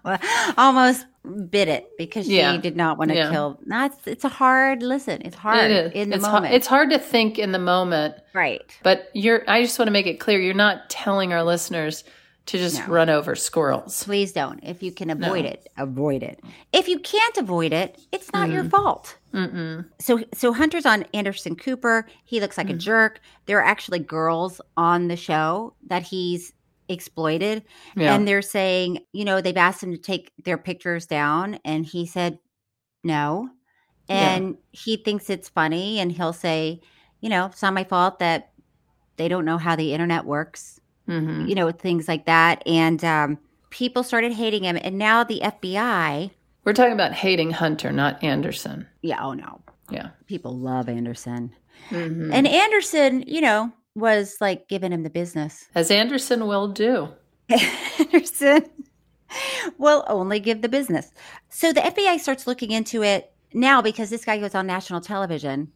almost bit it because she Yeah. did not want to Yeah. kill. That's it's a hard listen. It's hard it in the it's, moment. it's hard to think in the moment, right. but you're. I just want to make it clear: you're not telling our listeners to just No. run over squirrels. Please don't. If you can avoid No. it, avoid it. If you can't avoid it, it's not Mm-hmm. your fault. Mm-mm. So so Hunter's on Anderson Cooper. He looks like a jerk. There are actually girls on the show that he's exploited Yeah. and they're saying, you know, they've asked him to take their pictures down and he said no. Yeah. And he thinks it's funny and he'll say, you know, it's not my fault that they don't know how the internet works, Mhm. you know, things like that. And um, people started hating him. And now the FBI, We're talking about hating Hunter, not Anderson. yeah, oh no, Yeah. people love Anderson. Mhm. And Anderson, you know, was like giving him the business. As Anderson will do. Anderson will only give the business. So the FBI starts looking into it now because this guy goes on national television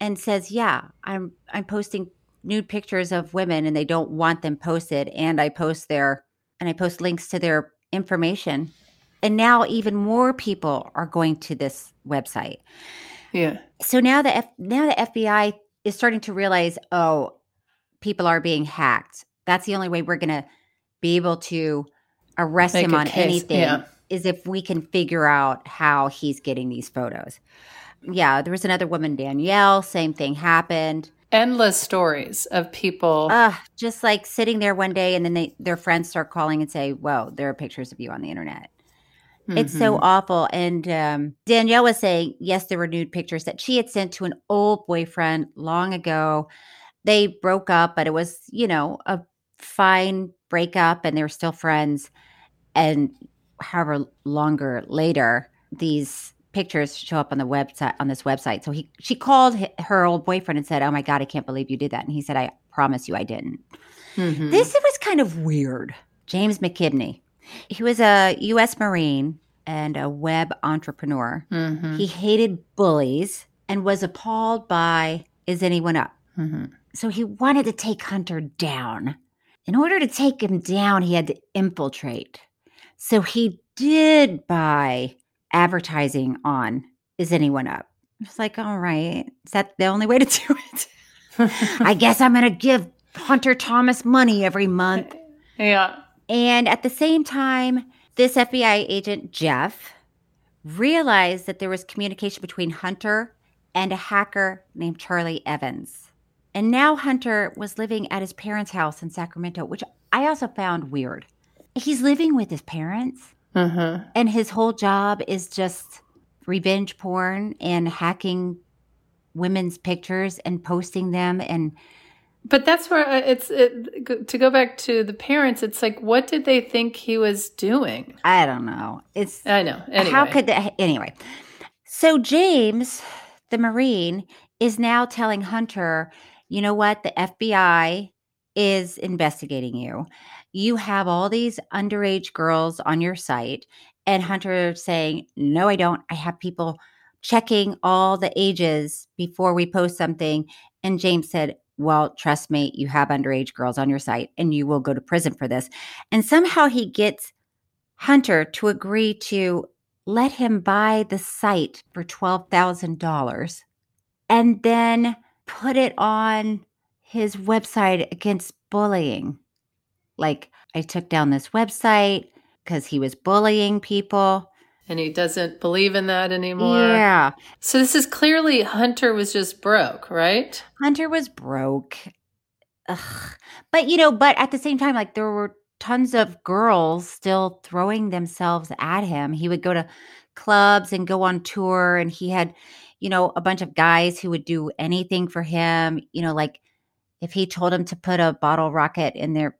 and says, "Yeah, I'm I'm posting nude pictures of women and they don't want them posted and I post their and I post links to their information. And now even more people are going to this website. Yeah. So now the F- now the FBI is starting to realize, oh, people are being hacked. That's the only way we're going to be able to arrest Make him on case, anything yeah. is if we can figure out how he's getting these photos. Yeah, there was another woman, Danielle, same thing happened. Endless stories of people. Uh, just like sitting there one day and then they, their friends start calling and say, Whoa, there are pictures of you on the internet. It's so Mhm. awful. And um, Danielle was saying, yes, there were nude pictures that she had sent to an old boyfriend long ago. They broke up, but it was, you know, a fine breakup and they were still friends. And however longer later, these pictures show up on the website on this website. So he she called her old boyfriend and said, "Oh my god, I can't believe you did that." And he said, "I promise you I didn't." Mhm. This was kind of weird. James McKibben. He was a U.S. Marine and a web entrepreneur. Mhm. He hated bullies and was appalled by Is Anyone Up? Mhm. So he wanted to take Hunter down. In order to take him down, he had to infiltrate. So he did buy advertising on Is Anyone Up? It's like, all right, is that the only way to do it? I guess I'm going to give Hunter Thomas money every month. Yeah. And at the same time, this FBI agent, Jeff, realized that there was communication between Hunter and a hacker named Charlie Evens. And now Hunter was living at his parents' house in Sacramento, which I also found weird. He's living with his parents, Mhm. and his whole job is just revenge porn and hacking women's pictures and posting them and But that's where it's it, to go back to the parents. It's like, what did they think he was doing? I don't know. It's I know. Anyway. How could that anyway? So James, the Marine, is now telling Hunter, you know what? The FBI is investigating you. You have all these underage girls on your site. And Hunter saying, No, I don't. I have people checking all the ages before we post something. And James said, Well, trust me, you have underage girls on your site and you will go to prison for this. And somehow he gets Hunter to agree to let him buy the site for $12,000 and then put it on his website against bullying. Like, I took down this website because he was bullying people. and he doesn't believe in that anymore. Yeah. So this is clearly Hunter was just broke, right? Hunter was broke. Ugh. But, you know, but at the same time, like, there were tons of girls still throwing themselves at him. He would go to clubs and go on tour, and he had, you know, a bunch of guys who would do anything for him. You know, like if he told him to put a bottle rocket in their,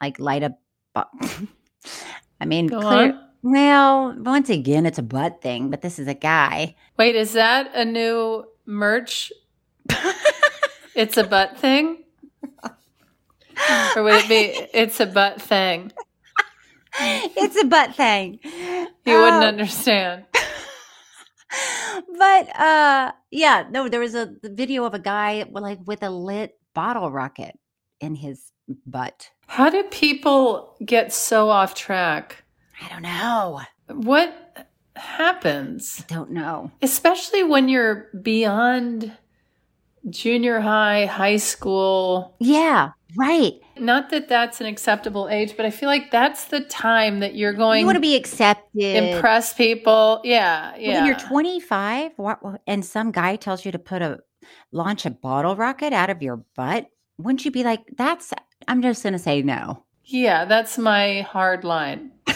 like, light a, bo- I mean, clear- well, once again, it's a butt thing, but this is a guy. Wait, is that a new merch? it's a butt thing? or would it be it's a butt thing? it's a butt thing. You wouldn't Oh. understand. But uh yeah no there was a the video of a guy like with a lit bottle rocket in his butt How do people get so off track? i don't know What happens? don't know Especially when you're beyond junior high, high school. yeah right Not that that's an acceptable age, but I feel like that's the time that you're going you want to be accepted impress people. Yeah, yeah. when you're 25 what, what- and some guy tells you to put a launch a bottle rocket out of your butt wouldn't you be like that's i'm just gonna say no yeah, that's my hard line.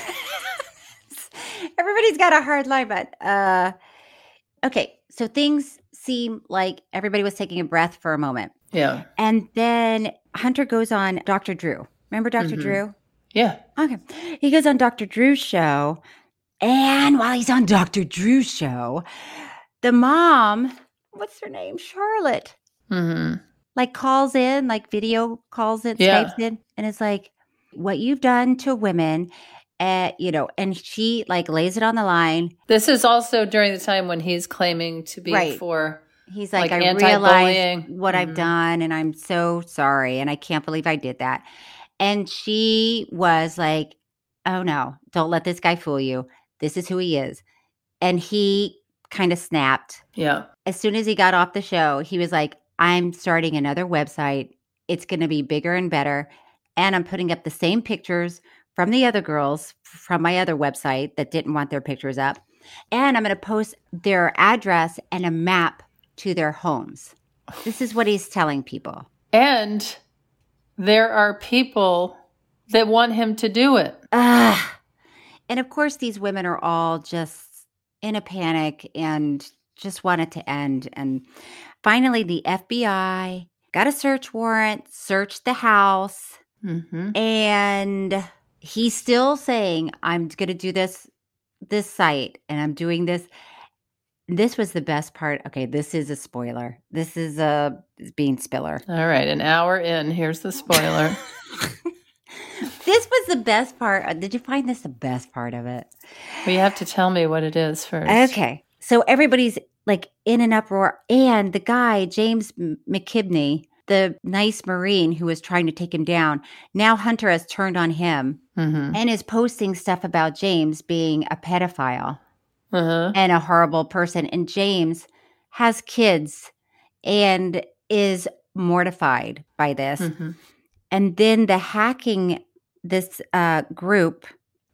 everybody's got a hard line but uh okay so things seem like everybody was taking a breath for a moment Yeah. And then Hunter goes on Dr. Drew. Remember doctor Mhm. Drew? Yeah. Okay. He goes on Dr. Drew's show. And while he's on Dr. Drew's show, the mom, what's her name? Charlotte, hmm like calls in, like video calls in, Yeah. Skypes in, and it's like, what you've done to women, uh, you know, and she like lays it on the line. This is also during the time when he's claiming to be Right. for He's like, Like I realize what I've Mhm. done and I'm so sorry. And I can't believe I did that. And she was like, Oh no, don't let this guy fool you. This is who he is. And he kind of snapped. Yeah. As soon as he got off the show, he was like, I'm starting another website. It's going to be bigger and better. And I'm putting up the same pictures from the other girls from my other website that didn't want their pictures up. And I'm going to post their address and a map to their homes. This is what he's telling people. And there are people that want him to do it. Ah. And of course, these women are all just in a panic and just want it to end. And finally, the FBI got a search warrant, searched the house, Mm-hmm. and he's still saying, I'm going to do this, this site, and I'm doing this. This was the best part. Okay, this is a spoiler. This is a bean spiller. All right, an hour in. Here's the spoiler. This was the best part. Uh, Did you find this the best part of it? well, you have to tell me what it is first. Okay. So everybody's like in an uproar. And the guy, James McKibben, the nice Marine who was trying to take him down, now Hunter has turned on him Mm-hmm. and is posting stuff about James being a pedophile Uh-huh. and a horrible person. And James has kids and is mortified by this. Mhm. And then the hacking, this uh, group,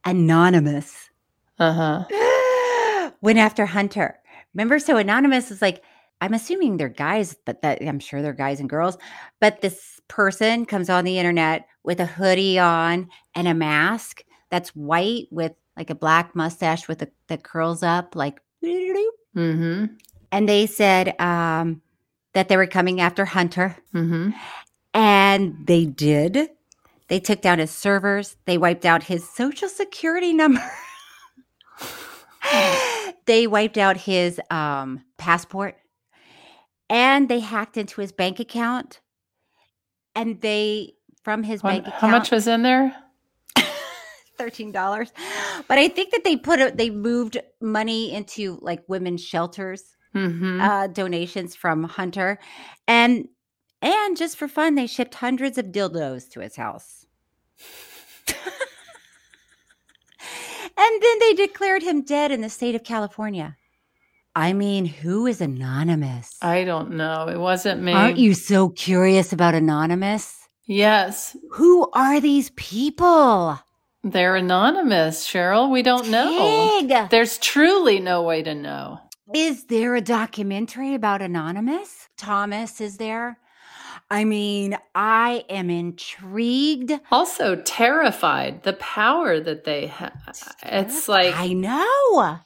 Anonymous, Uh-huh. went after Hunter. Remember, so Anonymous is like, I'm assuming they're guys, but that I'm sure they're guys and girls. But this person comes on the internet with a hoodie on and a mask that's white with like a black mustache with a, that curls up like Mm-hmm. and they said um, that they were coming after Hunter. Mm-hmm. And they did. They took down his servers. They wiped out his social security number. they wiped out his um, passport. And they hacked into his bank account. And they, from his bank account, How much was in there? thirteen dollars. But I think that they put it. They moved money into like women's shelters Mm-hmm. uh, donations from Hunter, and and just for fun, they shipped hundreds of dildos to his house. and then they declared him dead in the state of California. I mean, who is anonymous? I don't know. It wasn't me. Aren't you so curious about anonymous? Yes. Who are these people? They're anonymous, Cheryl. We don't know. Tig! There's truly no way to know. Is there a documentary about Anonymous? Thomas is there? I mean, I am intrigued. Also terrified. The power that they have. It's like I know.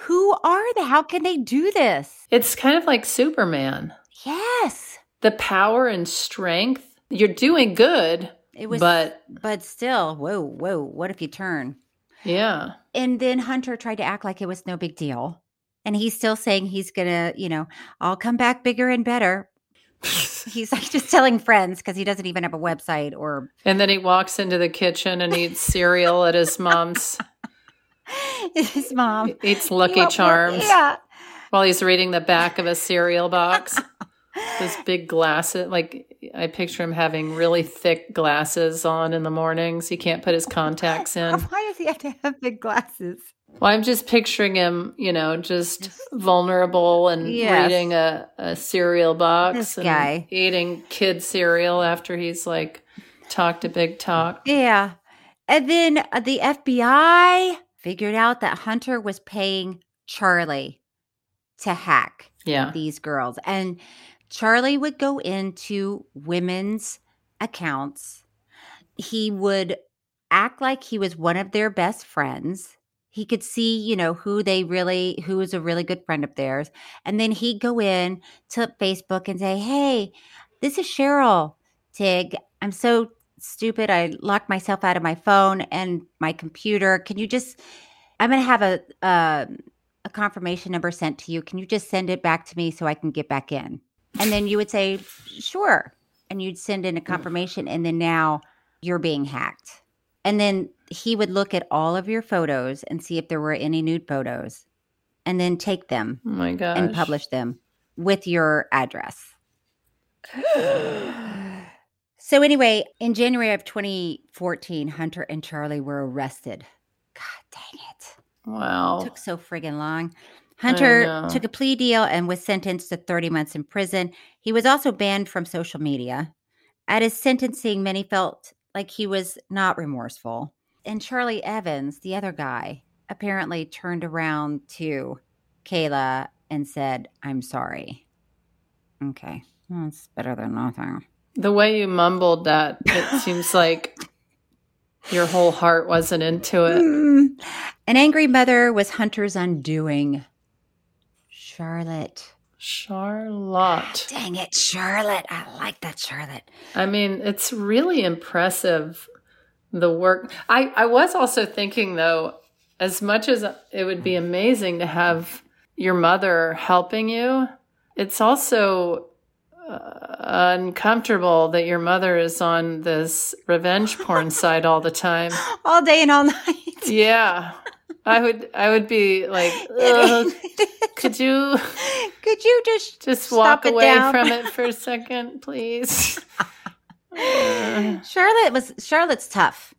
Who are they? How can they do this? it's kind of like Superman. Yes. The power and strength. You're doing good, It was but but still, whoa, whoa, what if you turn? yeah. And then Hunter tried to act like it was no big deal. And he's still saying he's gonna, you know, I'll come back bigger and better. he's like just telling friends because he doesn't even have a website or And then he walks into the kitchen and eats cereal at his mom's. his mom. Eats Lucky Charms Yeah. while he's reading the back of a cereal box. Those big glasses. Like, I picture him having really thick glasses on in the mornings. He can't put his contacts in. Why does he have to have big glasses? Well, I'm just picturing him, you know, just vulnerable and Yes. reading a, a cereal box This and guy. eating kid cereal after he's like talked a big talk. Yeah. And then uh, the FBI figured out that Hunter was paying Charlie to hack Yeah. these girls. And Charlie would go into women's accounts. He would act like he was one of their best friends. He could see, you know, who they really, who was a really good friend of theirs. And then he'd go in to Facebook and say, Hey, this is Cheryl Tig. I'm so stupid. I locked myself out of my phone and my computer. Can you just, I'm going to have a, uh, a confirmation number sent to you. Can you just send it back to me so I can get back in? And then you would say, sure. And you'd send in a confirmation. And then now you're being hacked. And then he would look at all of your photos and see if there were any nude photos and then take them Oh my gosh. and publish them. with your address. So, anyway, in January of 2014, Hunter and Charlie were arrested. God dang it. Wow. took so friggin' long. Hunter took a plea deal and was sentenced to 30 months in prison. He was also banned from social media. At his sentencing, many felt like he was not remorseful. And Charlie Evens, the other guy, apparently turned around to Kayla and said, I'm sorry. Okay. That's better than nothing. The way you mumbled that, it seems like your whole heart wasn't into it. Mm. An angry mother was Hunter's undoing. Charlotte. Charlotte. Dang it, Charlotte. I like that, Charlotte. I mean, it's really impressive the work. I, I was also thinking, though, as much as it would be amazing to have your mother helping you, it's also uh, uncomfortable that your mother is on this revenge porn site all the time. All day and all night. Yeah. I would I would be like, "Ugh, could you Could you just just walk away from it for a second, please? Charlotte was Charlotte's tough.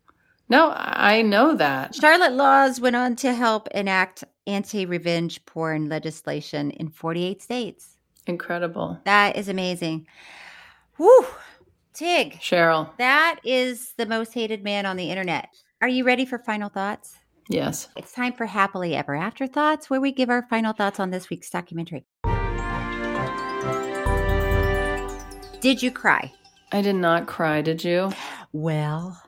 No, I know that. Charlotte Laws went on to help enact anti-revenge porn legislation in 48 states. Incredible. That is amazing. Woo! Tig, Cheryl. that is the most hated man on the internet. Are you ready for final thoughts? Yes. It's time for Happily Ever After Thoughts, where we give our final thoughts on this week's documentary. Did you cry? I did not cry, did you? Well,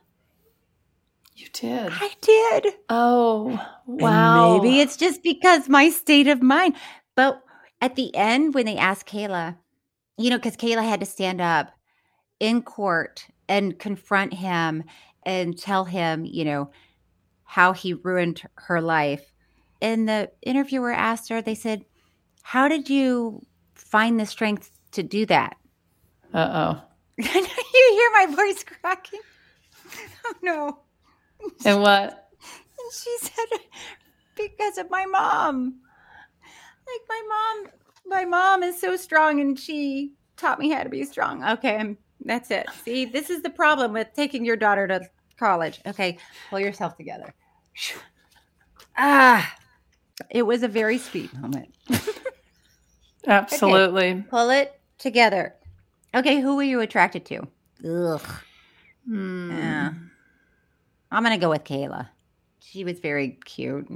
You did. I did. Oh, And wow. maybe it's just because my state of mind. But at the end, when they asked Kayla, you know, because Kayla had to stand up in court and confront him and tell him, you know, how he ruined her life. And the interviewer asked her, they said, How did you find the strength to do that? Uh oh. you hear my voice cracking? Oh no. And what? And she said, because of my mom. Like my mom, my mom is so strong and she taught me how to be strong. Okay, I'm, that's it. See, this is the problem with taking your daughter to college. Okay, pull yourself together. Ah, it was a very sweet moment. Absolutely. Pull it together. Okay, who were you attracted to? Ugh. Hmm. Yeah. I'm going to go with Kayla. She was very cute.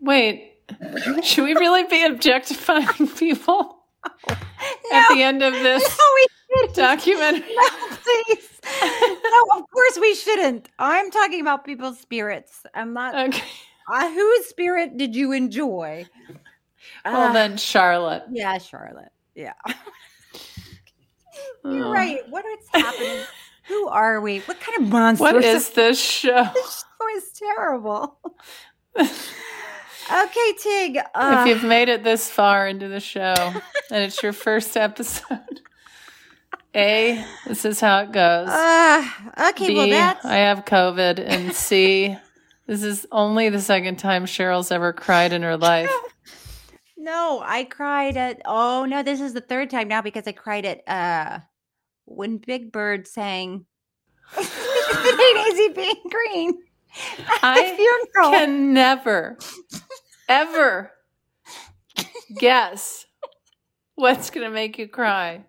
Wait, should we really be objectifying people at the end of this No, documentary? No, please. No, of course we shouldn't. I'm talking about people's spirits. I'm not. Okay. Uh, whose spirit did you enjoy? Well, Uh, then, Charlotte. Yeah, Charlotte. Yeah. You're Oh. right. What is happening? Who are we? What kind of monster? What is this show? this show is terrible. Okay, Tig. Uh, if you've made it this far into the show and it's your first episode, A, this is how it goes. uh, okay, B, well that's I have COVID. And C, this is only the second time Cheryl's ever cried in her life. No, I cried at oh no, this is the third time now because I cried at uh when Big Bird sang It ain't easy being green. I funeral. can never, ever guess what's going to make you cry.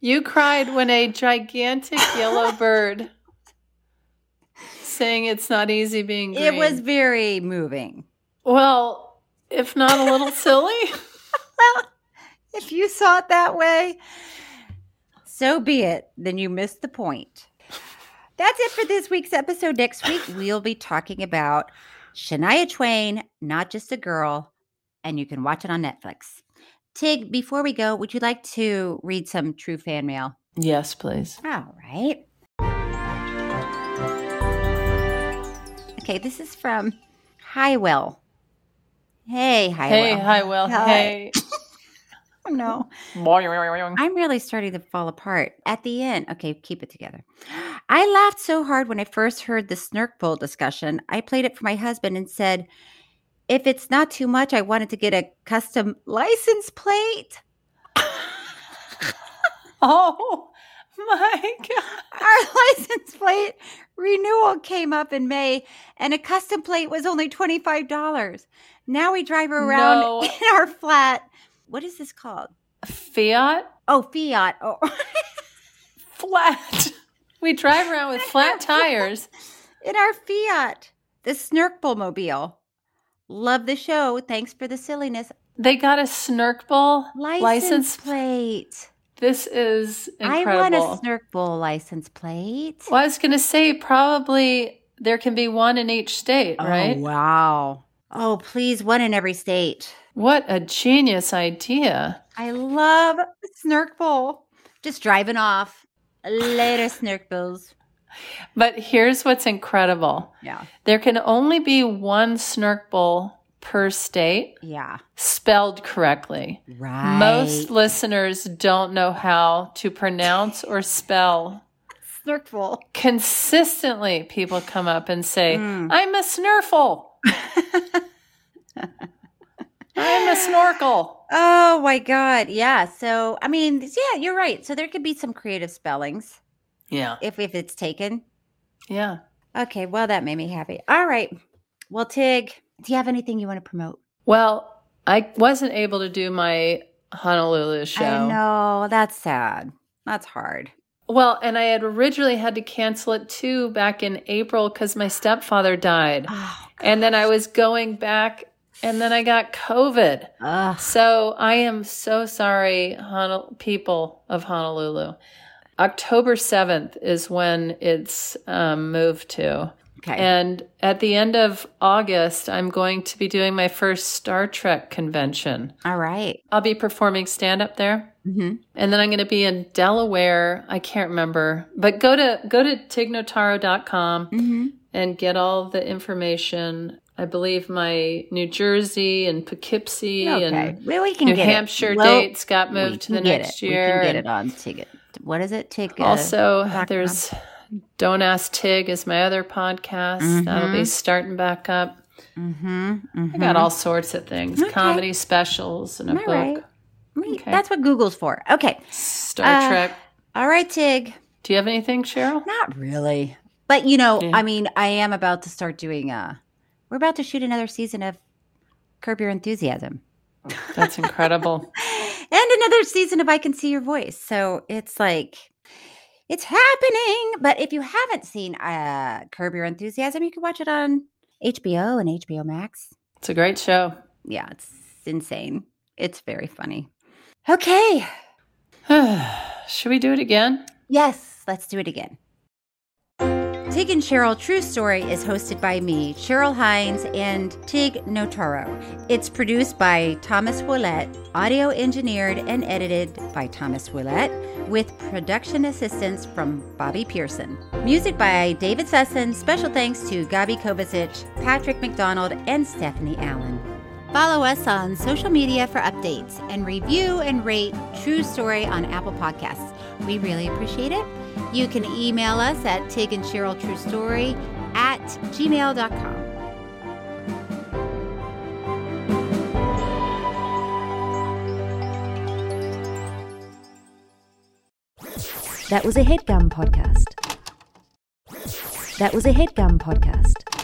You cried when a gigantic yellow bird saying it's not easy being green. It was very moving. well, if not a little silly. Well, if you saw it that way, so be it. Then you missed the point. That's it for this week's episode. Next week, we'll be talking about Shania Twain, Not Just a Girl, and you can watch it on Netflix. Tig, before we go, would you like to read some true fan mail? Yes, please. All right. Okay, this is from Highwell. Hey, Highwell. Hey, hi, well, Hi. hey. Oh, no. I'm really starting to fall apart. At the end, okay, keep it together. I laughed so hard when I first heard the snark Bowl discussion. I played it for my husband and said, if it's not too much, I wanted to get a custom license plate. oh my God. Our license plate renewal came up in May and a custom plate was only $25. Now we drive around No. in our flat. What is this called? Fiat Oh, Fiat. Oh, flat. We drive around with flat tires. in our Fiat, the Snurkbull mobile. Love the show. Thanks for the silliness. They got a Snurkball License, license. plate. This is incredible. I want a Snurkbull license plate. well, I was going to say probably there can be one in each state, oh, right? Oh, wow. Oh, please, one in every state. What a genius idea. I love Snurkbull. Just driving off. Later, Snurkbulls. But here's what's incredible. Yeah. There can only be one Snurkbull per state Yeah. spelled correctly. Right. Most listeners don't know how to pronounce or spell. Snurkbull. Consistently, people come up and say, Mm. I'm a snurfle. I'm a snorkel. Oh my God. Yeah. So, I mean, yeah, you're right. So there could be some creative spellings Yeah. if, if it's taken. Yeah. Okay. Well, that made me happy. All right. Well, Tig, do you have anything you want to promote? Well, I wasn't able to do my Honolulu show. I know. That's sad. That's hard. Well, and I had originally had to cancel it too back in April because my stepfather died. Oh, and then I was going back and then I got COVID. Ugh. So I am so sorry, Honol- people of Honolulu. October 7th is when it's um, moved to. Okay. And at the end of August, I'm going to be doing my first Star Trek convention. All right. I'll be performing stand up there. Mm-hmm. And then I'm going to be in Delaware. I can't remember, but go to go to tignotaro.com Mm-hmm. and get all the information. I believe my New Jersey and Poughkeepsie Okay. and Well, we can New it. Hampshire Well, dates got moved to the next it. year. We can get it on Tig. What is it? Tig. uh, also, there's Don't Ask Tig is my other podcast. That'll be starting back up. Mm-hmm. I got all sorts of things, Okay. comedy specials and a All book. Right. Okay. That's what Google's for. Okay. Star Uh, Trek. All right, Tig. Do you have anything, Cheryl? Not really. But you know, Yeah. I mean, I am about to start doing uh we're about to shoot another season of Curb Your Enthusiasm. That's incredible. And another season of I Can See Your Voice. So it's like it's happening. But if you haven't seen uh Curb Your Enthusiasm, you can watch it on HBO and HBO Max. It's a great show. Yeah, it's insane. It's very funny. Okay. Should we do it again? Yes, let's do it again. Tig and Cheryl True Story is hosted by me, Cheryl Hines, and Tig Notaro. It's produced by Thomas Willett, audio engineered and edited by Thomas Willett, with production assistance from Bobby Pearson. Music by David Sussin. Special thanks to Gabi Kovacic, Patrick McDonald, and Stephanie Allen. Follow us on social media for updates and review and rate True Story on Apple Podcasts. We really appreciate it. You can email us at Tig and Cheryl True Story at gmail.com. That was a headgum podcast. That was a headgum podcast.